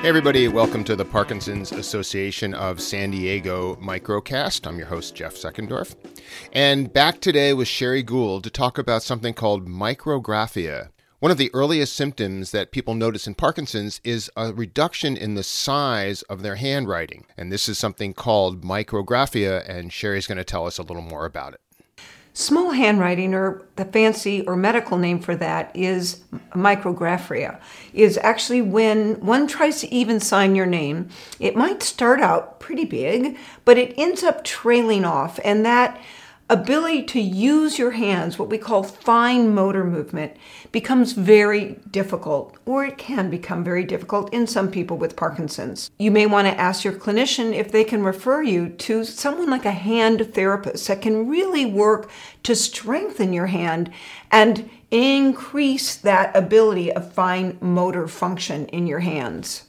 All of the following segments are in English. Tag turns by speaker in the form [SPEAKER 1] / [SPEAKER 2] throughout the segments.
[SPEAKER 1] Hey, everybody, welcome to the Parkinson's Association of San Diego Microcast. I'm your host, Jeff Seckendorf. And back today with Sherrie Gould to talk about something called micrographia. One of the earliest symptoms that people notice in Parkinson's is a reduction in the size of their handwriting. And this is something called micrographia, and Sherrie's going to tell us a little more about it.
[SPEAKER 2] Small handwriting, or the fancy or medical name for that, is micrographia. Is actually when one tries to even sign your name, it might start out pretty big, but it ends up trailing off, and that ability to use your hands, what we call fine motor movement, becomes very difficult, or it can become very difficult in some people with Parkinson's. You may want to ask your clinician if they can refer you to someone like a hand therapist that can really work to strengthen your hand and increase that ability of fine motor function in your hands.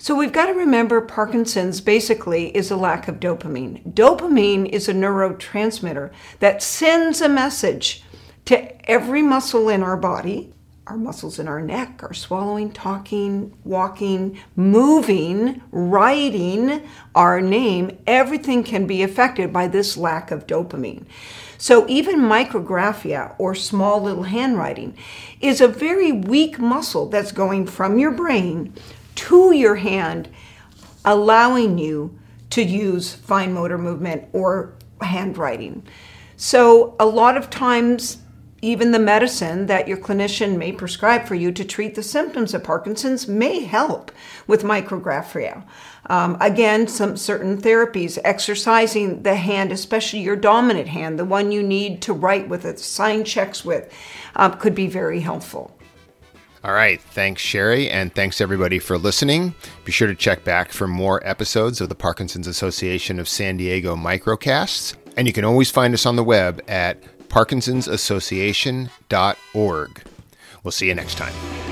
[SPEAKER 2] So we've got to remember Parkinson's basically is a lack of dopamine. Dopamine is a neurotransmitter that sends a message to every muscle in our body, our muscles in our neck, our swallowing, talking, walking, moving, writing our name, everything can be affected by this lack of dopamine. So even micrographia or small little handwriting is a very weak muscle that's going from your brain to your hand, allowing you to use fine motor movement or handwriting. So, a lot of times, even the medicine that your clinician may prescribe for you to treat the symptoms of Parkinson's may help with micrographia. Um, again, some certain therapies, exercising the hand, especially your dominant hand, the one you need to write with, sign checks with, um, could be very helpful.
[SPEAKER 1] All right. Thanks, Sherrie. And thanks, everybody, for listening. Be sure to check back for more episodes of the Parkinson's Association of San Diego microcasts. And you can always find us on the web at parkinsonsassociation.org. We'll see you next time.